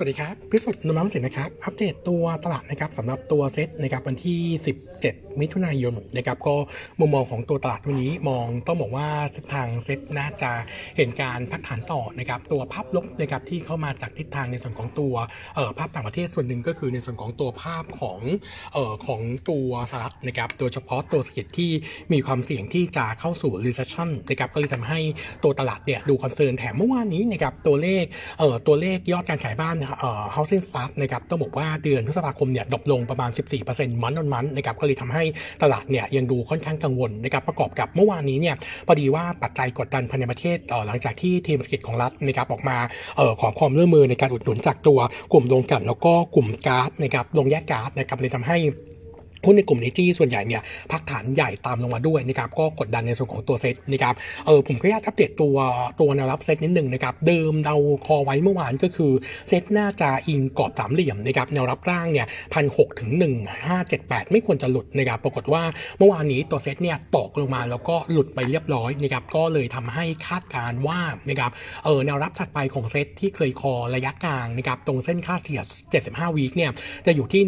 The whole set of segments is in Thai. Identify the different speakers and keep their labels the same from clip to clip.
Speaker 1: สวัสดีครับ พิสุทธิ์นุมัมสินนะครับ อัปเดตตัวตลาดนะครับสำหรับตัวเซ็ตนะครับวันที่ 17 มิถุนายนนะครับ ก็มุมมองของตัวตลาดวันนี้มองต้องบอกว่าทางเซ็ตน่าจะเห็นการพักฐานต่อนะครับ ตัวภาพลบนะครับที่เข้ามาจากทิศทางในส่วนของตัวเอ่อภาพต่างประเทศส่วนหนึ่งก็คือในส่วนของตัวภาพของเอ่อของตัวสหรัฐนะครับ โดยเฉพาะตัวเศรษฐกิจที่มีความเสี่ยงที่จะเข้าสู่ recession นะครับก็เลยทำให้ตัวตลาดเนี่ยดู concern แถมเมื่อวานนี้นะครับตัวเลขเอ่อตัวเลขยอดการขายบ้าน housing start นะครับต้องบอกว่าเดือนพฤษภาคมเนี่ย drop ลงประมาณ 14% month on month นะครับก็เลยทำให้ตลาดเนี่ยยังดูค่อนข้างกังวลนะครับประกอบกับเมื่อวานนี้เนี่ยพอดีว่าปัจจัยกดดันภายในประเทศเอ่อหลังจากที่ทีมเศรษฐกิจของรัฐนะครับออกมาเอ่อขอความร่วมมือในการอุดหนุนจากตัวกลุ่มโรงกลั่นแล้วก็กลุ่มก๊าซนะครับโรงแยกก๊าซนะครับเลยทำให้ หุ้นในกลุ่มนี้ที่ส่วนใหญ่เนี่ยพักฐานใหญ่ตามลงมาด้วยนะครับก็กดดันในส่วนของตัวเซตนะครับเออผมก็อยากอัปเดตตัวตัวแนวรับเซตนิดหนึ่งนะครับเดิมเราคอไว้เมื่อวานก็คือเซตน่าจะอิงกรอบสามเหลี่ยมนะครับแนวรับล่างเนี่ยพันหกถึงหนึ่งห้าเจ็ดแปดไม่ควรจะหลุดนะครับปรากฏว่าเมื่อวานนี้ตัวเซตเนี่ยตกลงมาแล้วก็หลุดไปเรียบร้อยนะครับก็เลยทำให้คาดการณ์ว่านะครับเออแนวรับถัดไปของเซตที่เคยคอระยะกลางนะครับตรงเส้นค่าเฉลี่ย75 week เนี่ยจะอยู่ที่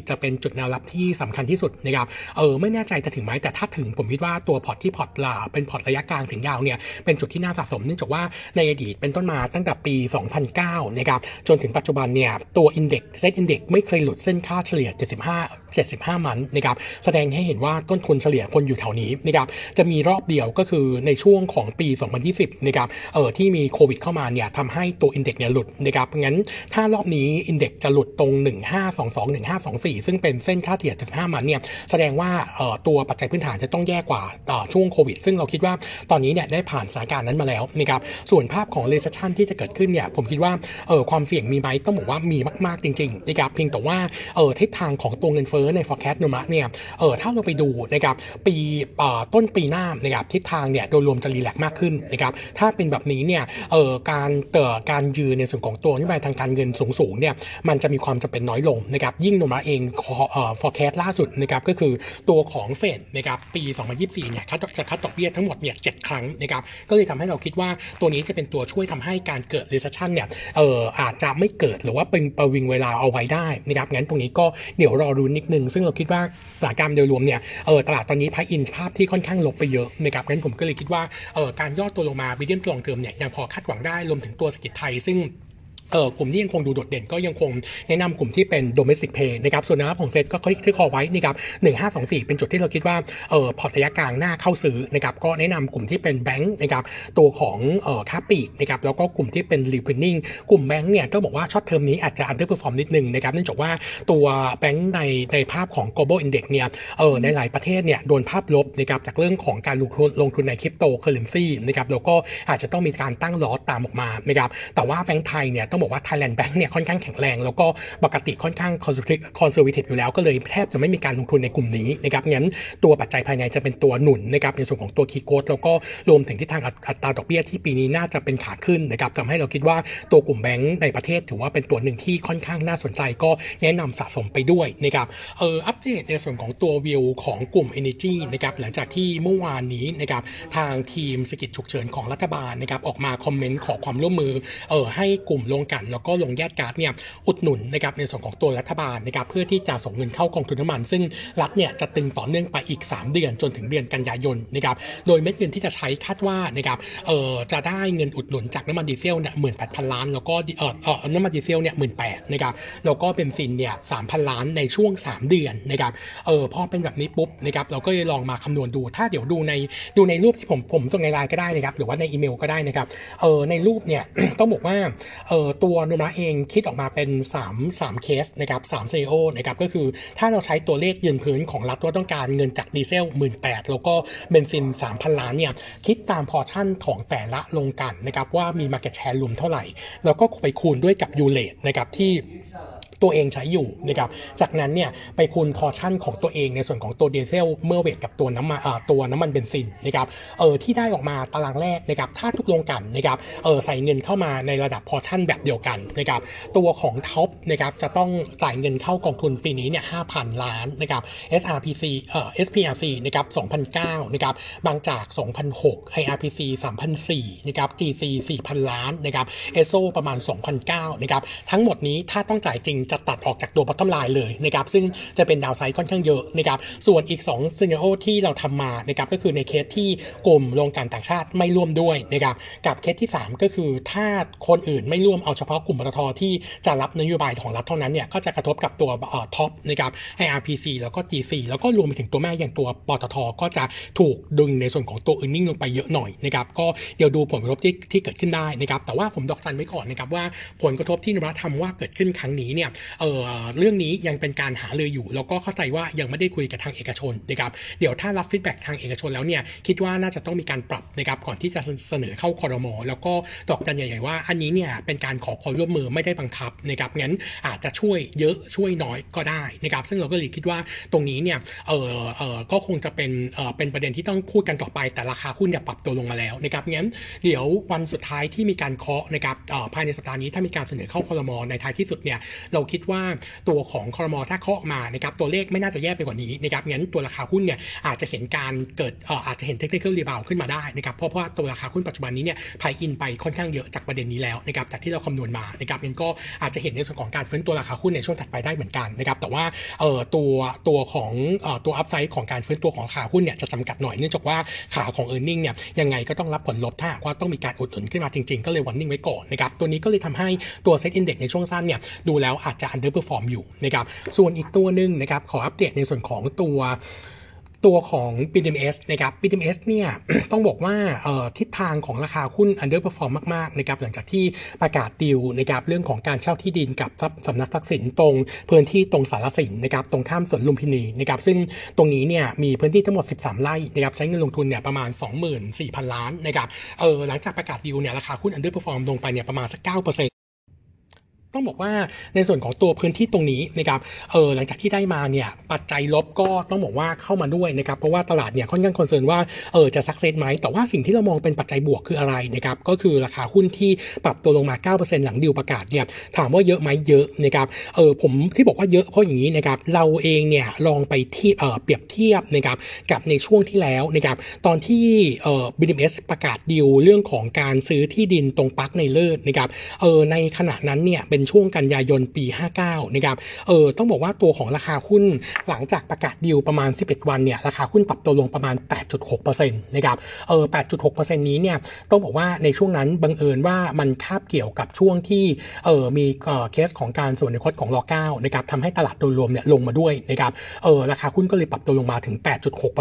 Speaker 1: 1524 จะเป็นจุดแนวรับที่สำคัญที่สุดนะครับเออไม่แน่ใจจะถึงไหมแต่ถ้าถึงผมคิดว่าตัวพอร์ตที่พอร์ตลาเป็นพอร์ตระยะกลางถึงยาวเนี่ยเป็นจุดที่น่าสะสมเนื่องจากว่าในอดีตเป็นต้นมาตั้งแต่ปี 2009นะครับจนถึงปัจจุบันเนี่ยตัว index SET Index ไม่เคยหลุดเส้นค่าเฉลี่ย 75 75 month นะครับแสดงให้เห็นว่าต้นทุนเฉลี่ยคนอยู่แถวนี้นะครับจะมีรอบเดียวก็คือในช่วงของปี 2020นะครับเออที่มีโควิดเข้ามาเนี่ยทำให้ตัวอินเด็กซ์เนี่ยหลุดนะครับงั้นถ้ารอบนี้อินเด็กซ์จะหลุดตรง 1522 1524 ซึ่งเป็นเส้นค่าเฉลี่ย75 มันเนี่ยแสดงว่าเอ่อตัวปัจจัยพื้นฐานจะต้องแย่กว่าต่อช่วงโควิด ซึ่งเราคิดว่าตอนนี้เนี่ยได้ผ่านสถานการณ์นั้นมาแล้วนะครับส่วนภาพของ recession ที่จะเกิดขึ้นเนี่ยผมคิดว่าเออความเสี่ยงมีไหมต้องบอกว่ามีมากๆจริงๆนะครับเพียงแต่ว่าเออทิศทางของตัวเงินเฟอใน forecast นุมะเนี่ยเออถ้าเราไปดูนะครับปีต้นปีหน้านะครับทิศทางเนี่ยโดยรวมจะรีแลกซ์มากขึ้นนะครับถ้าเป็นแบบนี้เนี่ยเออการเอ่อการยืนในส่วนของตัวนโยบายทางการเงินสูงๆเนี่ยมันจะมีความจำเป็นน้อยลงนะครับยิ่งนุมะเองเอ่อ forecast ล่าสุดนะครับก็คือตัวของเฟดนะครับปี 2024เนี่ยคัดจะคัดดอกเบี้ยทั้งหมดเนี่ย7ครั้งนะครับก็เลยทำให้เราคิดว่าตัวนี้จะเป็นตัวช่วยทำให้การเกิด recession เนี่ยเอออาจจะไม่เกิดหรือว่าเป็นประวิงเวลาเอาไว้ได้นะครับงั้นตรงนี้ก็เดี๋ยวรอลุ้นนิดหนึ่งซึ่งเราคิดว่าตลาดการโดยรวมเนี่ยเออตลาดตอนนี้ price in ภาพที่ค่อนข้างลบไปเยอะนะครับงั้นผมก็เลยคิดว่าเออการย่อตัวลงมา mid term ตัว long term เนี่ยยังพอคาดหวังได้รวมถึงตัวเศรษฐกิจไทยซึ่ง เออกลุ่มที่ยังคงดูโดดเด่นก็ยังคงแนะนำกลุ่มที่เป็น domestic play นะครับส่วนนะครับของเซตก็คลิกที่คอไว้นะครับ1524เป็นจุดที่เราคิดว่าเออพอร์ตระยะกลางน่าเข้าซื้อนะครับก็แนะนำกลุ่มที่เป็นแบงค์นะครับตัวของเออค้าปลีกนะครับแล้วก็กลุ่มที่เป็น refining กลุ่มแบงค์เนี่ยก็บอกว่า short term นี้อาจจะ underperform นิดนึงนะครับเนื่องจากว่าตัวแบงค์ในในภาพของ global index เนี่ยเออในหลายประเทศเนี่ยโดนภาพลบนะครับจากเรื่องของการลงทุนลงทุนในคริปโตเคอเรนซีนะครับแล้วก็อาจจะต้องมีการตั้ง loss ตามออกมานะครับแต่ว่าแบงค์ไทยเนี่ยต้องบอกว่า Thailand Bank เนี่ยค่อนข้างแข็งแรง แล้วก็ปกติค่อนข้าง conservative อยู่แล้วก็เลยแทบจะไม่มีการลงทุนในกลุ่มนี้นะครับงั้นตัวปัจจัยภายในจะเป็นตัวหนุนนะครับในส่วนของตัวคีโค้ดแล้วก็รวมถึงที่ทางอัตราดอกเบี้ยที่ปีนี้น่าจะเป็นขาขึ้นนะครับทำให้เราคิดว่าตัวกลุ่มแบงก์ในประเทศถือว่าเป็นตัวหนึ่งที่ค่อนข้างน่าสนใจก็แนะนำสะสมไปด้วยนะครับเอออัปเดตในส่วนของตัววิวของกลุ่ม Energy นะครับหลังจากที่เมื่อวานนี้นะครับทางทีมสกิจฉุกเฉินของรัฐบาลนะครับออกมาคอมเมนต์ขอความร่วมมือเออให้กลุ่มลงกัน แล้วก็ลงแยกการ์ดเนี่ยอุดหนุนนะครับในส่วนของตัวรัฐบาลนะครับเพื่อที่จะส่งเงินเข้ากองทุนน้ำมัน ซึ่งรัฐเนี่ยจะตึงต่อเนื่องไปอีก 3 เดือนจนถึงเดือนกันยายนนะครับโดยเม็ดเงินที่จะใช้คาดว่านะครับเอ่อจะได้เงินอุดหนุนจากน้ำมันดีเซลเนี่ยหมื่นแปดพันล้านแล้วก็เออเออน้ำมันดีเซลเนี่ยหมื่นแปดนะครับแล้วก็เบนซินเนี่ยสามพันล้านในช่วง 3 เดือนนะครับเออพอเป็นแบบนี้ปุ๊บนะครับเราก็เลยลองมาคำนวณดู ถ้าเดี๋ยวดูในดูในรูปที่ผมผมส่งในไลน์ก็ได้นะครับหรือว่าในอีเมลก็ได้นะครับเออในรูปเนี่ยต้องบอกว่าเออตัวโนมาเองคิดออกมาเป็น 3 3เคสนะครับ3ซีโอนะครับก็คือถ้าเราใช้ตัวเลขยืนพื้นของรัฐว่าต้องการเงินจากดีเซล 1 หมื่นแล้วก็เบนซิน 3,000 ล้านเนี่ยคิดตาม portion ของแต่ละโรงกลั่นนะครับว่ามี market share รวมเท่าไหร่ แล้วก็ไปคูณด้วยกับ U-rate นะครับที่ ตัวเองใช้อยู่นะครับ จากนั้นเนี่ยไปคูณพอชั่นของตัวเองในส่วนของตัวดีเซลเมื่อ weight กับตัวน้ำมันตัวน้ำมันเบนซินนะครับเออที่ได้ออกมาตารางแรกนะครับถ้าทุกโรงกลั่นนะครับเออใส่เงินเข้ามาในระดับพอชั่นแบบเดียวกันนะครับตัวของ TOP นะครับจะต้องจ่ายเงินเข้ากองทุนปีนี้เนี่ย5,000ล้านนะครับ SRPC เอ่อ SPRC นะครับ2,009นะครับบางจาก2,006 IRPC 3,004นะครับ GC 4,000ล้านนะครับ ESSO ประมาณ2,009นะครับทั้งหมดนี้ถ้าต้องจ่ายจริงจะตัดออกจากตัว bottom line เลยนะครับซึ่งจะเป็น downside ค่อนข้างเยอะนะครับส่วนอีก2 scenario ที่เราทำมานะครับก็คือในเคสที่กลุ่มโรงการต่างชาติไม่ร่วมด้วยนะครับกับเคสที่ 3 ก็คือถ้าคนอื่นไม่ร่วมเอาเฉพาะกลุ่มปตทที่จะรับนโยบายของรัฐเท่านั้นเนี่ยก็จะกระทบกับตัวท็อปนะครับ IRPC แล้วก็ GC แล้วก็รวมไปถึงตัวแม่อย่างตัวปตทก็จะถูกดึงในส่วนของตัว e a r n i n g ลงไปเยอะหน่อยนะครับก็เดี๋ยวดูผลกระทบที่ที่เกิดขึ้นได้นะครับแต่ว่าผมดอกจันไว้ก่อนนะครับว่าผลกระทบที่นรัฐทำว่าเกิดขึ้นครั้งนี้เนี่ยเออเรื่องนี้ยังเป็นการหาเลยอยู่ แล้วก็เข้าใจว่ายังไม่ได้คุยกับทางเอกชนนะครับเดี๋ยวถ้ารับฟีดแบ็กทางเอกชนแล้วเนี่ยคิดว่าน่าจะต้องมีการปรับนะครับก่อนที่จะเสนอเข้าคอรมอแล้วก็ดอกจันใหญ่ๆว่า อันนี้เนี่ยเป็นการขอความร่วมมือไม่ได้บังคับนะครับงั้นอาจจะช่วยเยอะช่วยน้อยก็ได้นะครับซึ่งเราก็เลยคิดว่าตรงนี้เนี่ยเออเออก็คงจะเป็นเออเป็นประเด็นที่ต้องพูดกันต่อไปแต่ราคาหุ้นเนี่ยปรับตัวลงมาแล้วนะครับงั้นเดี๋ยววันสุดท้ายที่มีการเคาะนะครับภายในสัปดาห์นี้ถ้ามีการเสนอเข้าคอรมอในท้ายที่สุดเนี่ยเราคิดว่าตัวของคอรมอถ้าเคาะมานะครับตัวเลขไม่น่าจะแย่ไปกว่านี้นะครับงั้นตัวราคาหุ้นเนี่ยอาจจะเห็นการเกิดอาจจะเห็น technical rebound ขึ้นมาได้นะครับเพราะว่าตัวราคาหุ้นปัจจุบันนี้เนี่ย price in ไปค่อนข้างเยอะจากประเด็นนี้แล้วนะครับจากที่เราคำนวณมานะครับงั้นก็อาจจะเห็นในส่วนของการฟื้นตัวราคาหุ้นในช่วงถัดไปได้เหมือนกันนะครับแต่ว่าเอ่อตัวตัวของเอ่อตัว upside ของการฟื้นตัวของราคาหุ้นเนี่ยจะจำกัดหน่อยเนื่องจากว่าขาของ earning เนี่ยยังไงก็ต้องรับผลลบถ้าว่าต้องมีการอุดหนุนขึ้นมาจริงๆ ก็เลย warning ไว้ก่อนนะครับตัวนี้ก็เลยทำให้ตัว SET Index ในช่วงสั้นเนี่ยดูแล้วอาจจะ underperform อยู่นะครับส่วนอีกตัวหนึ่งนะครับขออัปเดตในส่วนของตัวตัวของ BDMS นะครับ BDMS เนี่ยต้องบอกว่าทิศทางของราคาหุ้น underperform มากๆนะครับหลังจากที่ประกาศดิวนะครับเรื่องของการเช่าที่ดินกับสำนักทรัพย์สินตรงพื้นที่ตรงสารสินนะครับตรงข้ามสวนลุมพินีนะครับซึ่งตรงนี้เนี่ยมีพื้นที่ทั้งหมด 13 ไร่นะครับใช้เงินลงทุนเนี่ยประมาณ 24,000 ล้านนะครับเออหลังจากประกาศดิวเนี่ยราคาหุ้น underperform ลงไปเนี่ยประมาณสัก9% ต้องบอกว่าในส่วนของตัวพื้นที่ตรงนี้นะครับเออหลังจากที่ได้มาเนี่ยปัจจัยลบก็ต้องบอกว่าเข้ามาด้วยนะครับเพราะว่าตลาดเนี่ยค่อนข้าง concern ว่าเออจะ success ไหมแต่ว่าสิ่งที่เรามองเป็นปัจจัยบวกคืออะไรนะครับก็คือราคาหุ้นที่ปรับตัวลงมา 9%หลังดิวประกาศเนี่ยถามว่าเยอะไหมเยอะนะครับเออผมที่บอกว่าเยอะเพราะอย่างนี้นะครับเราเองเนี่ยลองไปที่เออเปรียบเทียบนะครับกับในช่วงที่แล้วนะครับตอนที่เออ BDMs ประกาศดิวเรื่องของการซื้อที่ดินตรงปักในเลิศนะครับเออในขณะนั้นเนี่ยเป็นช่วงกันยายนปี 59 นะครับเออต้องบอกว่าตัวของราคาหุ้นหลังจากประกาศดิวประมาณ 11 วันเนี่ยราคาหุ้นปรับตัวลงประมาณ 8.6%นะครับเออ8.6%นี้เนี่ยต้องบอกว่าในช่วงนั้นบังเอิญว่ามันคาบเกี่ยวกับช่วงที่เออมีเคสของการส่วนในคตของรอ9นะครับทำให้ตลาดโดยรวมเนี่ยลงมาด้วยนะครับเออราคาหุ้นก็เลยปรับตัวลงมาถึง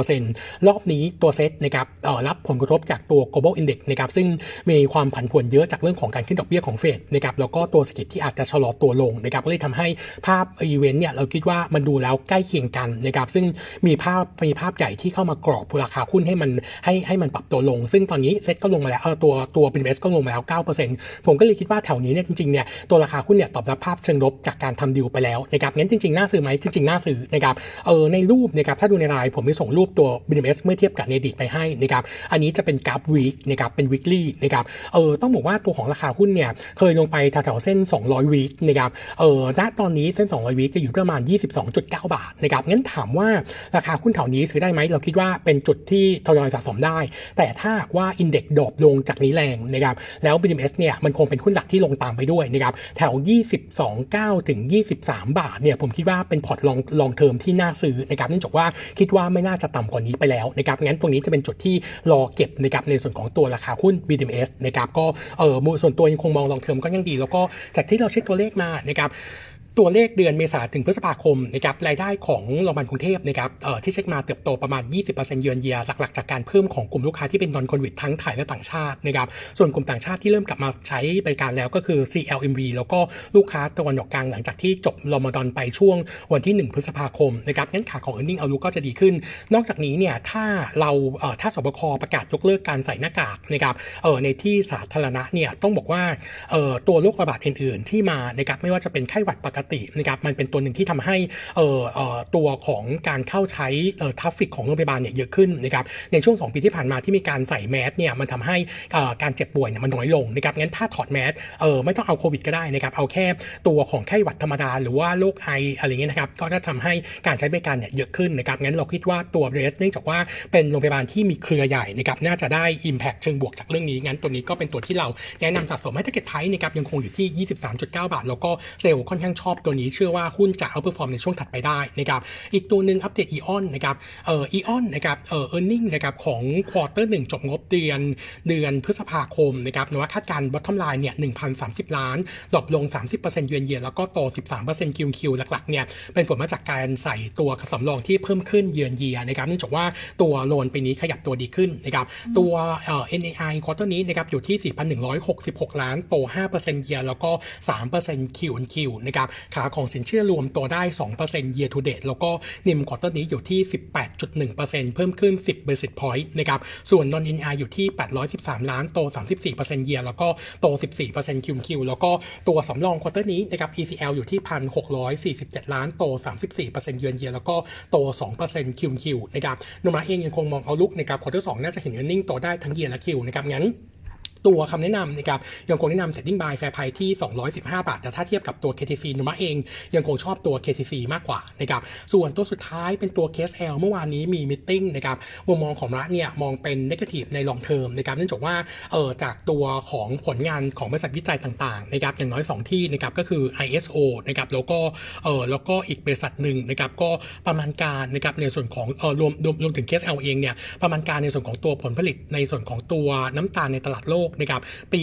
Speaker 1: 8.6%รอบนี้ตัวเซ็ตนะครับเออรับผลกระทบจากตัว global index นะครับซึ่งมีความผันผวนเยอะจากเรื่องของการขึ้นดอกเบี้ยของเฟดนะครับแล้วก็ตัวสกิลที่อาจจะชะลอตัวลงนะครับก็เลยทำให้ภาพอีเวนต์เนี่ยเราคิดว่ามันดูแล้วใกล้เคียงกันนะครับซึ่งมีภาพมีภาพใหญ่ที่เข้ามากรอบราคาหุ้นให้มันให้ให้มันปรับตัวลง ซึ่งตอนนี้เซ็ตก็ลงมาแล้วเออตัวตัว BDMS ก็ลงมาแล้ว 9%ผมก็เลยคิดว่าแถวนี้เนี่ยจริงๆเนี่ยตัวราคาหุ้นเนี่ยตอบรับภาพเชิงลบจากการทำดิวไปแล้วนะครับงั้นจริงๆน่าซื้อไหมจริงๆน่าซื้อนะครับเออในรูปนะครับถ้าดูในรายผมมีส่งรูปตัว BDMS เมื่อเทียบกับ index ไปให้นะครับอันนี้จะเป็นกราฟ week นะครับเป็น weekly นะครับเออต้องบอกว่าตัวของราคาหุ้นเนี่ยเคยลงไปแถวๆเส้น 200 200 week นะครับเออณตอนนี้เส้น 200วิจะอยู่ประมาณ 22.9 บาทนะครับงั้นถามว่าราคาหุ้นแถวนี้ซื้อได้ไหมเราคิดว่าเป็นจุดที่ทยอยสะสมได้ แต่ถ้าว่า index drop ลงจากนี้แรงนะครับแล้ว BDMS เนี่ยมันคงเป็นหุ้นหลักที่ลงตามไปด้วยนะครับแถว 22.9 ถึง 23 บาทเนี่ยผมคิดว่าเป็น point long long term ที่น่าซื้อนะครับเนื่องจากว่าคิดว่าไม่น่าจะต่ำกว่านี้ไปแล้วนะครับงั้นตรงนี้จะเป็นจุดที่รอเก็บนะครับในส่วนของตัวราคาหุ้น BDMS นะครับก็เออส่วนตัวยังคงมอง long term ก็ยังดี แล้วก็จากที่เราเช็คตัวเลขมานะครับ ตัวเลขเดือนเมษาถึงพฤษภาคมนะครับรายได้ของโรงพยาบาลกรุงเทพนะครับเอ่อที่เช็คมาเติบโตประมาณ 20%เยือนเยียหลักๆ จากการเพิ่มของกลุ่มลูกค้าที่เป็น non-COVID ทั้งไทยและต่างชาตินะครับส่วนกลุ่มต่างชาติที่เริ่มกลับมาใช้บริการแล้วก็คือ CLMV แล้วก็ลูกค้าตะวันออกกลางหลังจากที่จบรอมฎอนไปช่วงวันที่ 1 พฤษภาคมนะครับงั้นขาของ earning outlook็จะดีขึ้น นอกจากนี้เนี่ยถ้าเราเอ่อถ้าศบคประกาศยกเลิกการใส่หน้ากากนะครับเอ่อในที่สาธารณะเนี่ยต้องบอกว่าเอ่อตัวโรคระบาดอื่น ๆ ที่มานะครับไม่ว่าจะเป็นไข้หวัดปกตินะครับมันเป็นตัวหนึ่งที่ทำให้เอ่อตัวของการเข้าใช้เอ่อ traffic ของโรงพยาบาลเนี่ยเยอะขึ้นนะครับในช่วง 2 ปีที่ผ่านมาที่มีการใส่แมสเนี่ยมันทำให้เอ่อการเจ็บป่วยเนี่ยมันน้อยลงนะครับงั้นถ้าถอดแมสเออไม่ต้องเอาโควิดก็ได้นะครับเอาแค่ตัวของไข้หวัดธรรมดา หรือว่าโรคไออะไรเงี้ยนะครับก็จะทำให้การใช้บริการเนี่ยเยอะขึ้นนะครับงั้นเราคิดว่าตัวเรสเนื่องจากว่าเป็นโรงพยาบาลที่มีเครือใหญ่นะครับน่าจะได้ Impact เชิงบวกจากเรื่องนี้งั้นตัวนี้ก็เป็นตัวที่เราแนะนำสะสมให้ Target Price นะครับยังคงอยู่ที่ 23.9 บาท แล้วก็เซลล์ค่อนข้างชอบตัวนี้เชื่อว่าหุ้นจะ outperform ในช่วงถัดไปได้นะครับอีกตัวหนึ่งอัปเดต EON นนะครับเอ่อ EON นนะครับเอ่อ earning นะครับของ quarter หนึ่งจบงบเดือนเดือนพฤษภาคมนะครับโนมูระคาดการณ์ bottom line เนี่ย1,030 ล้าน drop ลง 30%เยือนเยียแล้วก็โต 13% QQ หลักๆเนี่ยเป็นผลมาจากการใส่ตัวสำรองที่เพิ่มขึ้นเยือนเยียนะครับเนื่องจากว่าตัว loan ปีนี้ขยับตัวดีขึ้นนะครับตัวเอ่อ NAI ควอเตอร์นี้นะครับอยู่ที่ 4,166 ล้านโต 5%เยียแล้วก็3% Q on Q นะครับขาของสินเชื่อรวมตัวได้ 2% year to date แล้วก็ NIM quarter นี้อยู่ที่ 18.1%เพิ่มขึ้น 10 basis point นะครับ ส่วน non NII อยู่ที่ 813 ล้าน โต 34% year แล้วก็โต 14% QQ แล้วก็ตัวสำรอง quarter นี้นะครับ ECL อยู่ที่ 1,647 ล้าน โต 34%เยือนเยียแล้วก็โต 2% QQ นะครับโนมูระเองยังคงมอง outlook นะครับ quarter สองน่าจะเห็น earning โตได้ทั้งเยียและ Q นะครับงั้น ตัวคำแนะนำนะครับยังคงแนะนำ setting buy fair price ที่ 215 บาท แต่ถ้าเทียบกับตัว KTC นุมะเอง ยังคงชอบตัว KTC มากกว่านะครับส่วนตัวสุดท้ายเป็นตัว KSL เมื่อวานนี้มีมิ팅นะครับมุมมองของรัฐเนี่ยมองเป็น negative ใน long term นะครับเนื่องจากว่าเออจากตัวของผลงานของบริษัทวิจัยต่างๆนะครับอย่างน้อย 2 ที่นะครับก็คือ ISO นะครับแล้วก็เออแล้วก็อีกบริษัทหนึ่งนะครับก็ประมาณการนะครับในส่วนของเออรวมรวมรวมถึง KSL เองเนี่ยประมาณการในส่วนของตัวผลผลิตในส่วนของตัวน้ำตาลในตลาดโลกนะครับปี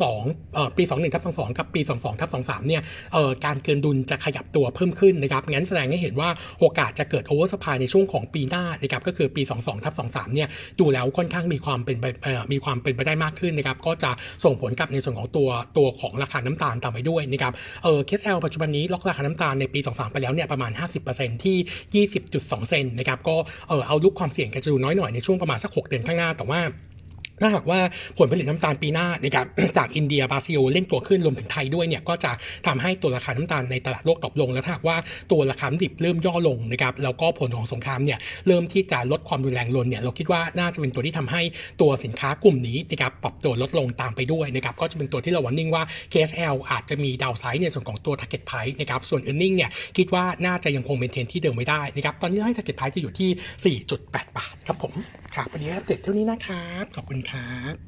Speaker 1: 22เอ่อปี 21ทับ22 กับปี 22ทับ23เนี่ยเอ่อการเกินดุลจะขยับตัวเพิ่มขึ้นนะครับงั้นแสดงให้เห็นว่าโอกาสจะเกิดโอเวอร์สปายในช่วงของปีหน้านะครับก็คือปี 22ทับ23เนี่ยดูแล้วค่อนข้างมีความเป็นไปเอ่อมีความเป็นไปได้มากขึ้นนะครับก็จะส่งผลกับในส่วนของตัวตัวของราคาน้ำตาลตามไปด้วยนะครับเออ KSL ปัจจุบันนี้ล็อกราคาน้ำตาลในปี 23 ไปแล้วเนี่ยประมาณ 50%ที่ 20.2 เซนนะครับก็เออเอาลุกความเสี่ยงกันจะดูน้อยหน่อยในช่วงประมาณสัก 6 เดือนข้างหน้าแต่ว่า ถ้าหากว่าผลผลิตน้ำตาลปีหน้านะครับจากอินเดียบราซิลเร่งตัวขึ้นรวมถึงไทยด้วยเนี่ยก็จะทำให้ตัวราคาน้ำตาลในตลาดโลกดรอปลง แล้วถ้าหากว่าตัวราคาดิบเริ่มย่อลงนะครับแล้วก็ผลของสงครามเนี่ยเริ่มที่จะลดความรุนแรงลงเนี่ยเราคิดว่าน่าจะเป็นตัวที่ทำให้ตัวสินค้ากลุ่มนี้นะครับปรับตัวลดลงตามไปด้วยนะครับก็จะเป็นตัวที่เราวันนิ่งว่า KSL อาจจะมีดาวไซด์ในส่วนของตัว target price นะครับส่วน earning เนี่ยคิดว่าน่าจะยังคงเป็นเทนที่เดิมไม่ได้นะครับตอนนี้ให้ target price จะอยู่ที่ 4.8 บาทครับผมครับวันนี้อัปเดตเท่านี้นะครับขอบคุณครับ